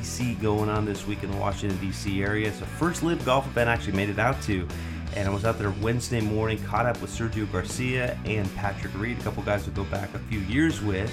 DC going on this week in the Washington DC area. The first LIV Golf event I actually made it out to, and I was out there Wednesday morning, caught up with Sergio Garcia and Patrick Reed, a couple guys to go back a few years with,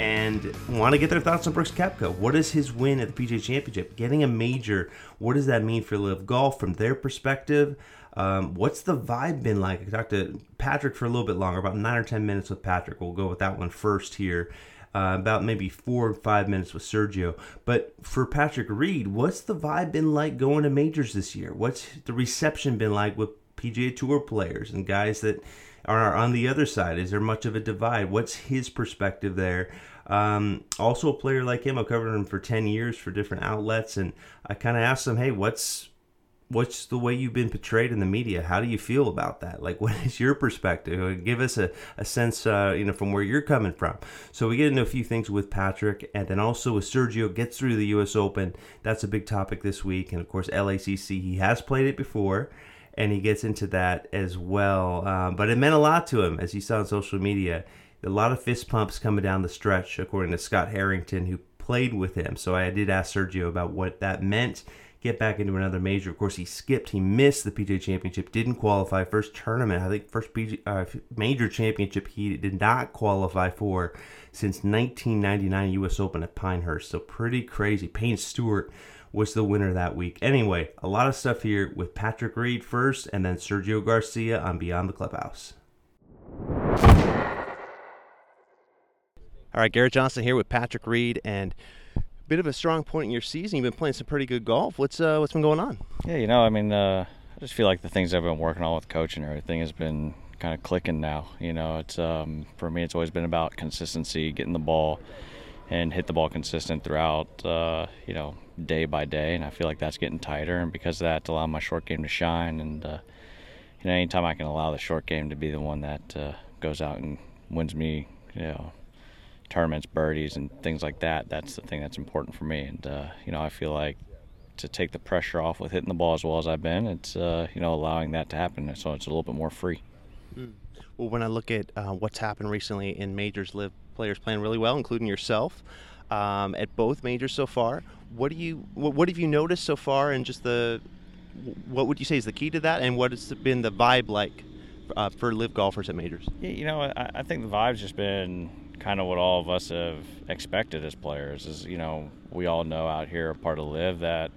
and want to get their thoughts on Brooks Koepka. What is his win at the PGA Championship? Getting a major. What does that mean for LIV Golf from their perspective? Um, what's the vibe been like? I talked to Patrick for a little bit longer, about nine or ten minutes with Patrick. We'll go with that one first here uh, about maybe four or five minutes with Sergio. But for Patrick Reed, what's the vibe been like going to majors this year? What's the reception been like with PGA Tour players and guys that are on the other side? Is there much of a divide? What's his perspective there? Um, also, a player like him, I've covered him for 10 years for different outlets, and I kind of asked him, hey, what's what's the way you've been portrayed in the media? How do you feel about that? Like, what is your perspective? Give us a, a sense, uh, you know, from where you're coming from. So we get into a few things with Patrick, and then also with Sergio gets through the U.S. Open. That's a big topic this week, and of course LACC. He has played it before, and he gets into that as well. Um, but it meant a lot to him, as you saw on social media. A lot of fist pumps coming down the stretch, according to Scott Harrington, who played with him. So I did ask Sergio about what that meant get back into another major. Of course, he skipped. He missed the PGA Championship. Didn't qualify. First tournament, I think, first uh, major championship he did not qualify for since 1999 U.S. Open at Pinehurst. So pretty crazy. Payne Stewart was the winner that week. Anyway, a lot of stuff here with Patrick Reed first, and then Sergio Garcia on Beyond the Clubhouse. All right, Garrett Johnston here with Patrick Reed, and bit of a strong point in your season. You've been playing some pretty good golf. What's uh, what's been going on? Yeah, you know, I mean, uh, I just feel like the things I've been working on with coaching and everything has been kind of clicking now. You know, it's um, for me, it's always been about consistency, getting the ball and hit the ball consistent throughout. Uh, you know, day by day, and I feel like that's getting tighter. And because of that, to my short game to shine, and uh, you know, anytime I can allow the short game to be the one that uh, goes out and wins me, you know tournaments, birdies, and things like that. That's the thing that's important for me. And uh, you know, I feel like to take the pressure off with hitting the ball as well as I've been, it's uh, you know allowing that to happen, so it's a little bit more free. Mm. Well, when I look at uh, what's happened recently in majors, LIV players playing really well, including yourself. Um, at both majors so far, what do you what, what have you noticed so far, and just the what would you say is the key to that, and what has been the vibe like uh, for LIV golfers at majors? Yeah, you know, I, I think the vibe's just been kind of what all of us have expected as players. Is you know we all know out here part of LIV that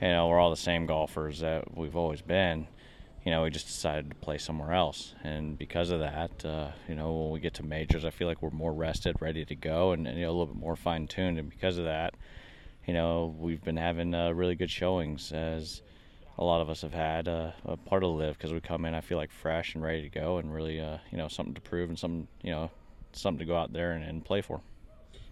you know we're all the same golfers that we've always been. You know, we just decided to play somewhere else, and because of that, uh, you know, when we get to majors, I feel like we're more rested, ready to go, and, and you know, a little bit more fine tuned. And because of that, you know, we've been having uh, really good showings as a lot of us have had uh, a part of LIV because we come in, I feel like fresh and ready to go, and really, uh, you know, something to prove and some, you know, something to go out there and, and play for.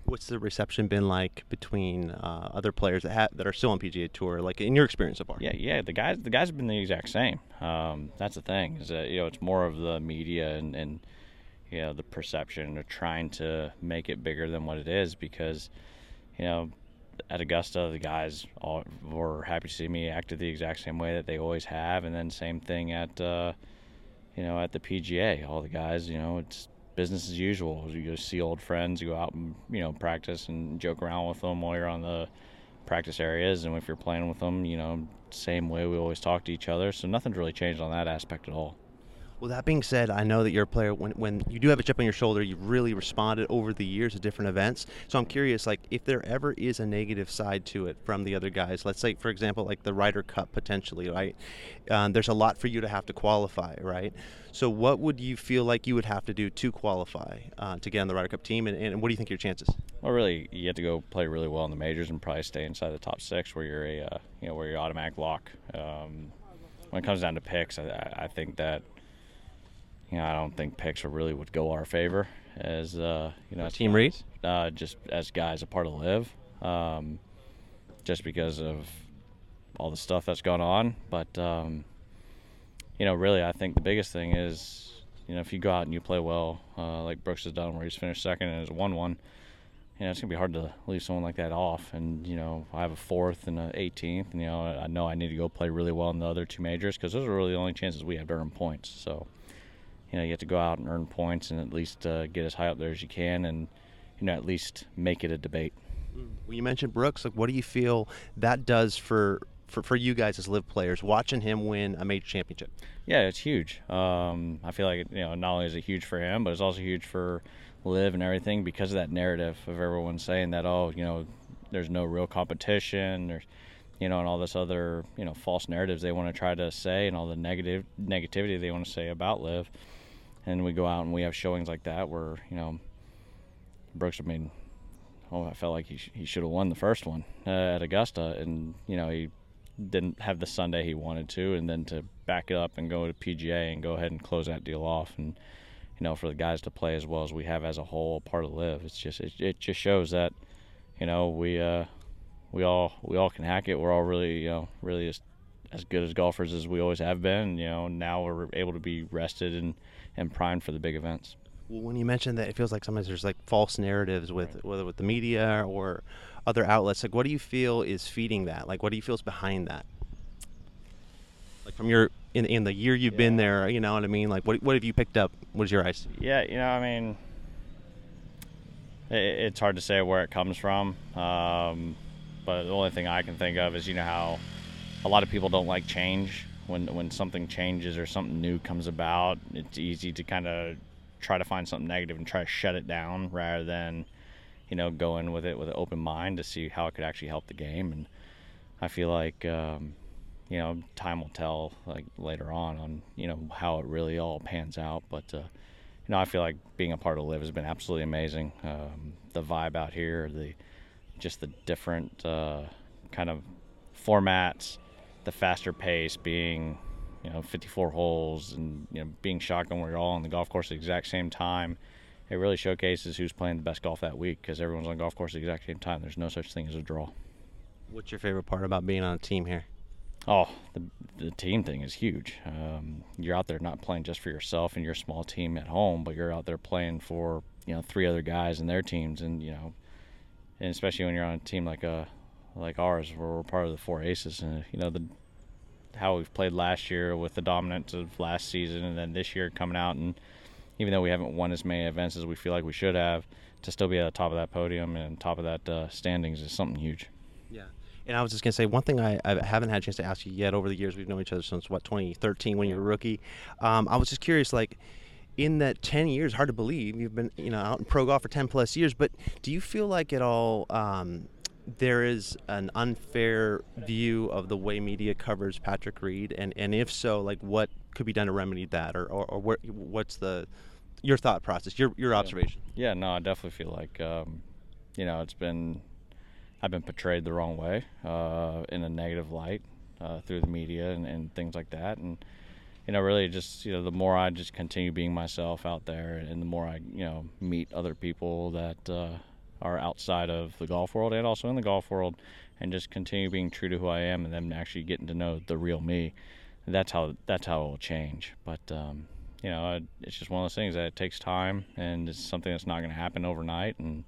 What's the reception been like between uh, other players that ha- that are still on PGA Tour, like in your experience so far? Yeah, yeah, the guys the guys have been the exact same. Um, that's the thing is that you know it's more of the media and, and you know the perception of trying to make it bigger than what it is because you know at Augusta the guys all were happy to see me acted the exact same way that they always have, and then same thing at uh, you know at the PGA. All the guys, you know, it's business as usual. You go see old friends, you go out and you know practice and joke around with them while you're on the practice areas, and if you're playing with them, you know, same way we always talk to each other. So nothing's really changed on that aspect at all. Well, that being said, I know that you're a player. When, when you do have a chip on your shoulder, you've really responded over the years to different events. So I'm curious, like, if there ever is a negative side to it from the other guys. Let's say, for example, like the Ryder Cup potentially, right? Um, there's a lot for you to have to qualify, right? So what would you feel like you would have to do to qualify uh, to get on the Ryder Cup team, and, and what do you think your chances? Well, really, you have to go play really well in the majors and probably stay inside the top six, where you're a, uh, you know, where you're automatic lock. Um, when it comes down to picks, I, I think that you know I don't think picks really would go our favor as uh, you know team read. Uh, just as guys a part of LIV, um, just because of all the stuff that's gone on. But um, you know, really, I think the biggest thing is you know if you go out and you play well, uh, like Brooks has done, where he's finished second and has won one you know, it's gonna be hard to leave someone like that off. And you know, I have a fourth and an 18th, and you know, I know I need to go play really well in the other two majors because those are really the only chances we have to earn points. So, you know, you have to go out and earn points and at least uh, get as high up there as you can, and you know, at least make it a debate. Well, you mentioned Brooks. Like, what do you feel that does for for, for you guys as LIV players watching him win a major championship? Yeah, it's huge. Um, I feel like you know not only is it huge for him, but it's also huge for live and everything because of that narrative of everyone saying that oh you know there's no real competition there's you know and all this other you know false narratives they want to try to say and all the negative negativity they want to say about LIV and we go out and we have showings like that where you know Brooks I mean oh I felt like he, sh- he should have won the first one uh, at Augusta and you know he didn't have the Sunday he wanted to and then to back it up and go to PGA and go ahead and close that deal off and you know, for the guys to play as well as we have as a whole part of LIV, It's just it, it just shows that, you know, we uh, we all we all can hack it. We're all really you know really as as good as golfers as we always have been. You know, now we're able to be rested and and primed for the big events. Well, when you mentioned that, it feels like sometimes there's like false narratives with right. whether with the media or other outlets. Like, what do you feel is feeding that? Like, what do you feel is behind that? Like from your in in the year you've yeah. been there, you know what I mean? Like, what what have you picked up? What is your eyes? Yeah, you know, I mean, it, it's hard to say where it comes from, um, but the only thing I can think of is you know how a lot of people don't like change. When when something changes or something new comes about, it's easy to kind of try to find something negative and try to shut it down rather than you know go in with it with an open mind to see how it could actually help the game. And I feel like. Um, you know, time will tell like later on on you know how it really all pans out. But uh, you know, I feel like being a part of LIV has been absolutely amazing. Um, the vibe out here, the just the different uh, kind of formats, the faster pace, being you know 54 holes, and you know being shotgun where you're all on the golf course at the exact same time. It really showcases who's playing the best golf that week because everyone's on the golf course at the exact same time. There's no such thing as a draw. What's your favorite part about being on a team here? Oh, the, the team thing is huge. Um, you're out there not playing just for yourself and your small team at home, but you're out there playing for you know three other guys and their teams, and you know, and especially when you're on a team like a like ours, where we're part of the four aces, and you know the how we've played last year with the dominance of last season, and then this year coming out and even though we haven't won as many events as we feel like we should have, to still be at the top of that podium and top of that uh, standings is something huge. Yeah. And I was just going to say one thing I, I, haven't had a chance to ask you yet over the years. We've known each other since what 2013 when you were a rookie. Um, I was just curious, like in that 10 years, hard to believe you've been you know out in pro golf for 10 plus years. But do you feel like at all um, there is an unfair view of the way media covers Patrick Reed, and and if so, like what could be done to remedy that, or or, or where, what's the your thought process, your your observation? Yeah, yeah no, I definitely feel like um, you know it's been I've been portrayed the wrong way uh, in a negative light uh, through the media and, and, things like that. And you know, really, just you know, the more I just continue being myself out there, and the more I you know meet other people that uh, are outside of the golf world and also in the golf world, and just continue being true to who I am, and then actually getting to know the real me. That's how that's how it will change. But um, you know, it's just one of those things that it takes time, and it's something that's not going to happen overnight. And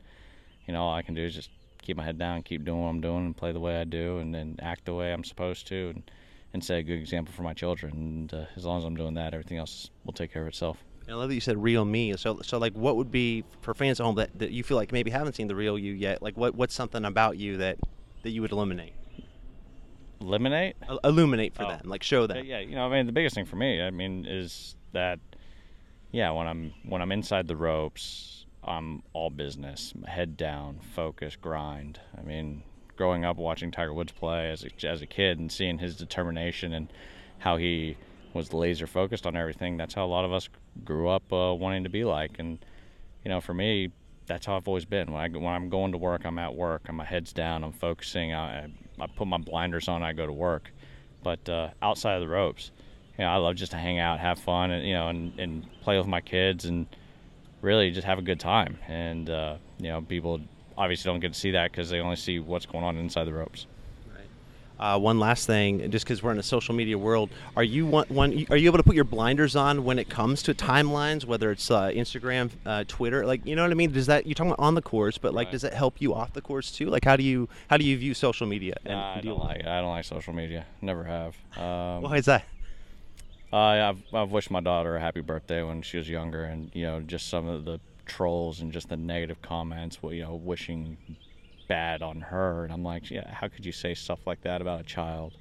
you know, all I can do is just keep my head down, keep doing what I'm doing, and play the way I do, and then act the way I'm supposed to, and, and set a good example for my children. And uh, as long as I'm doing that, everything else will take care of itself. I love that you said real me. So, so like, what would be for fans at home that, that you feel like maybe haven't seen the real you yet? Like, what what's something about you that that you would eliminate? Eliminate? illuminate for oh. them, like show them. Yeah, you know, I mean, the biggest thing for me, I mean, is that, yeah, when I'm when I'm inside the ropes, I'm all business, head down, focus, grind. I mean, growing up watching Tiger Woods play as a, as a kid and seeing his determination and how he was laser focused on everything. That's how a lot of us grew up uh, wanting to be like. And you know, for me, that's how I've always been. When I when I'm going to work, I'm at work. I'm my head's down. I'm focusing. I I put my blinders on. I go to work. But uh, outside of the ropes, you know, I love just to hang out, have fun, and you know, and, and play with my kids, and really just have a good time. And uh, you know, people obviously don't get to see that because they only see what's going on inside the ropes. Uh, one last thing, just because we're in a social media world, are you one, one, Are you able to put your blinders on when it comes to timelines, whether it's uh, Instagram, uh, Twitter? Like, you know what I mean? Does that you're talking about on the course, but like, Right. does it help you off the course too? Like, how do you how do you view social media? Nah, I don't like. I don't like social media. Never have. Um, Why is that? I've, I've wished my daughter a happy birthday when she was younger, and you know, just some of the trolls and just the negative comments, well, you know, wishing bad on her, and I'm like, yeah, how could you say stuff like that about a child?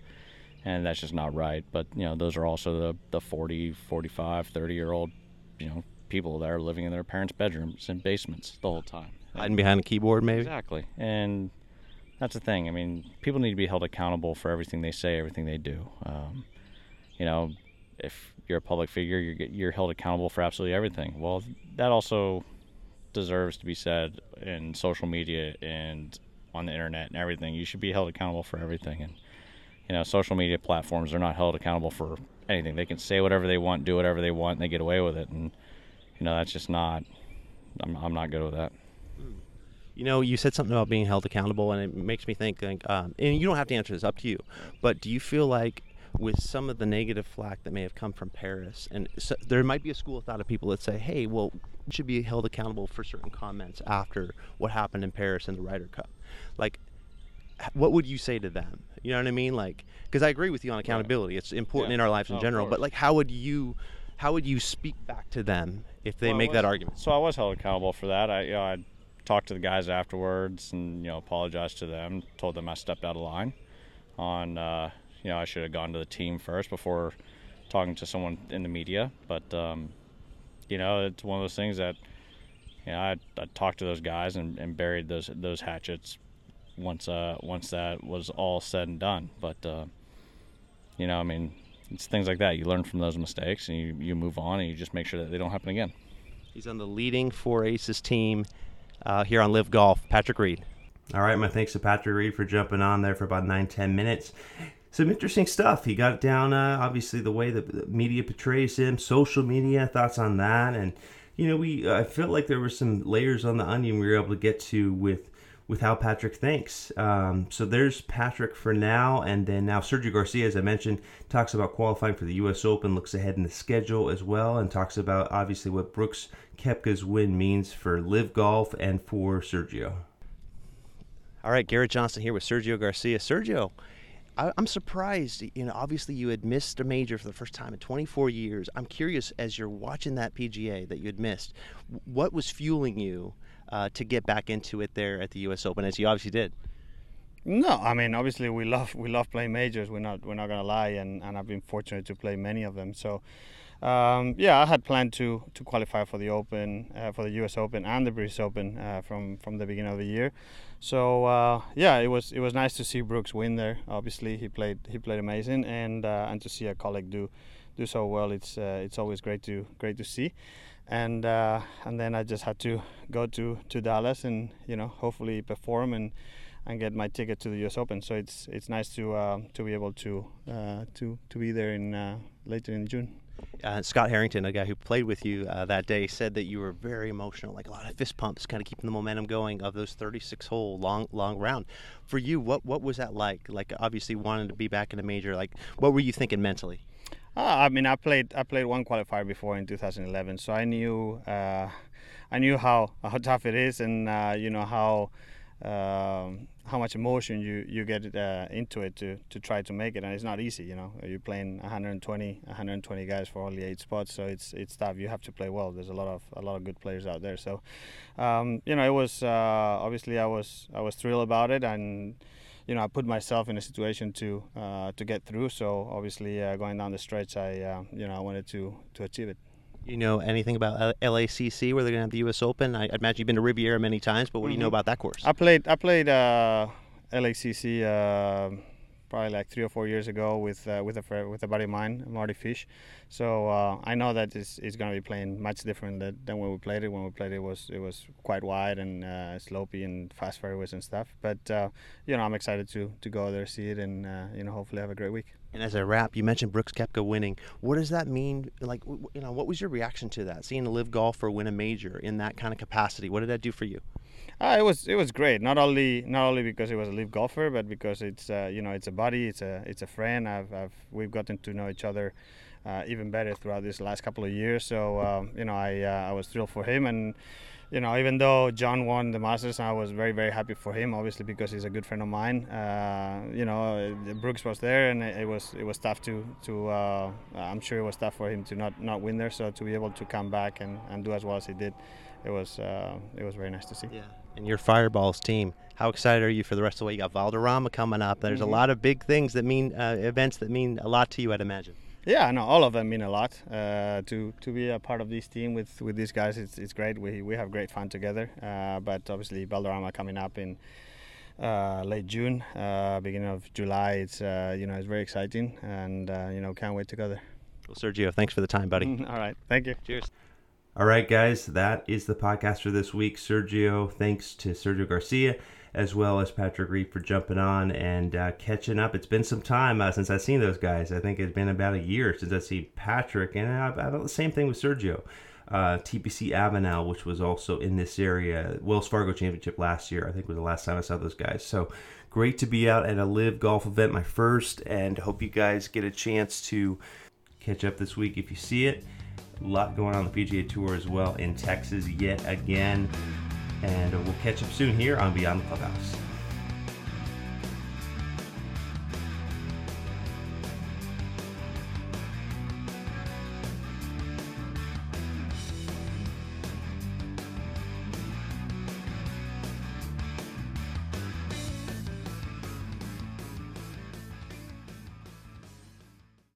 And that's just not right. But you know, those are also the the 40, 45, 30 year old, you know, people that are living in their parents' bedrooms and basements the whole time. Hiding behind a keyboard, maybe. Exactly. And that's the thing. I mean, people need to be held accountable for everything they say, everything they do. Um, you know, if you're a public figure, you're, you're held accountable for absolutely everything. Well, that also deserves to be said in social media and on the internet and everything. You should be held accountable for everything. And, you know, social media platforms are not held accountable for anything. They can say whatever they want, do whatever they want, and they get away with it. And, you know, that's just not, I'm, I'm not good with that. You know, you said something about being held accountable, and it makes me think. Like, um, and you don't have to answer this; up to you. But do you feel like, with some of the negative flack that may have come from Paris, and so, there might be a school of thought of people that say, "Hey, well, you should be held accountable for certain comments after what happened in Paris and the Ryder Cup." Like, what would you say to them? You know what I mean? Like, because I agree with you on accountability; it's important Yeah. in our lives in Oh, general. But like, how would you, how would you speak back to them if they Well, make that argument? So I was held accountable for that. I, you know, I talked to the guys afterwards and you know apologized to them. Told them I stepped out of line. On uh, you know I should have gone to the team first before talking to someone in the media. But um, you know it's one of those things that you know I, I talked to those guys and, and buried those those hatchets once uh, once that was all said and done. But uh, you know I mean it's things like that. You learn from those mistakes and you, you move on and you just make sure that they don't happen again. He's on the leading four aces team uh, here on LIV Golf. Patrick Reed. All right, my thanks to Patrick Reed for jumping on there for about nine, ten minutes. Some interesting stuff. He got down, uh, obviously, the way the media portrays him, social media, thoughts on that. And, you know, we I felt like there were some layers on the onion we were able to get to with with how Patrick thinks. Um, so there's Patrick for now. And then now Sergio Garcia, as I mentioned, talks about qualifying for the U.S. Open, looks ahead in the schedule as well, and talks about obviously what Brooks Koepka's win means for LIV Golf and for Sergio. All right, Garrett Johnston here with Sergio Garcia. Sergio, I, I'm surprised. You know, obviously you had missed a major for the first time in 24 years. I'm curious, as you're watching that PGA that you had missed, what was fueling you uh, to get back into it there at the U.S. Open, as you obviously did? No, I mean obviously we love we love playing majors. We're not we're not gonna lie, and, and I've been fortunate to play many of them. So, um, yeah, I had planned to to qualify for the Open, uh, for the U.S. Open and the British Open uh, from from the beginning of the year. So uh, yeah, it was it was nice to see Brooks win there. Obviously, he played he played amazing, and uh, and to see a colleague do do so well, it's uh, it's always great to great to see. And uh, and then I just had to go to, to Dallas and you know hopefully perform and and get my ticket to the U.S. Open. So it's it's nice to to be able to to to be there in later in June. Uh, Scott Harrington, a guy who played with you uh, that day, said that you were very emotional, like a lot of fist pumps, kind of keeping the momentum going of those 36 hole long long round. For you, what what was that like? Like obviously wanting to be back in a major, like what were you thinking mentally? Ah, I mean, I played I played one qualifier before in 2011, so I knew uh, I knew how how tough it is, and uh, you know how um, how much emotion you you get uh, into it to to try to make it, and it's not easy. You know, you're playing 120 120 guys for only eight spots, so it's it's tough. You have to play well. There's a lot of a lot of good players out there, so um, you know, it was uh, obviously I was I was thrilled about it, and you know, I put myself in a situation to uh, to get through. So obviously, uh, going down the stretch, I uh, you know I wanted to to achieve it. You know anything about L- LACC where they're going to have the U.S. Open? I, I imagine you've been to Riviera many times, but what do you know Mhm. about that course? I played I played uh, LACC uh, probably like three or four years ago with uh, with a with a buddy of mine, Mardy Fish. So uh, I know that it's, it's going to be playing much different than, than when we played it. When we played it, was it was quite wide and uh, slopey and fast fairways and stuff. But uh, you know I'm excited to to go there, see it, and uh, you know hopefully have a great week. And as a wrap, you mentioned Brooks Koepka winning. What does that mean? Like, you know, what was your reaction to that? Seeing a LIV golfer win a major in that kind of capacity, what did that do for you? Uh, it was it was great. Not only not only because it was a LIV golfer, but because it's uh, you know it's a buddy, it's a it's a friend. I've, I've we've gotten to know each other uh, even better throughout this last couple of years. So um, you know I uh, I was thrilled for him and you know, even though Jon won the Masters, I was very, very happy for him. Obviously, because he's a good friend of mine. Uh, you know, Brooks was there, and it was it was tough to to. Uh, I'm sure it was tough for him to not not win there. So to be able to come back and, and do as well as he did, it was uh, it was very nice to see. Yeah. And your Fireballs team, how excited are you for the rest of the way? You got Valderrama coming up. There's mm-hmm. a lot of big things that mean uh, events that mean a lot to you, I'd imagine. Yeah, no, all of them mean a lot. Uh, to to be a part of this team with, with these guys, it's, it's great. We we have great fun together. Uh, but obviously, Valderrama coming up in uh, late June, uh, beginning of July. It's uh, you know it's very exciting, and uh, you know can't wait to go there. Well, Sergio, thanks for the time, buddy. all right, thank you. Cheers. All right, guys, that is the podcast for this week. Sergio, thanks to Sergio Garcia as well as Patrick Reed for jumping on and uh, catching up. It's been some time uh, since I've seen those guys. I think it's been about a year since I've seen Patrick, and about the same thing with Sergio. Uh, TPC Avenel, which was also in this area, Wells Fargo Championship last year, I think was the last time I saw those guys. So great to be out at a LIV golf event, my first, and hope you guys get a chance to catch up this week if you see it. A lot going on the PGA Tour as well in Texas yet again and we'll catch up soon here on Beyond the Clubhouse.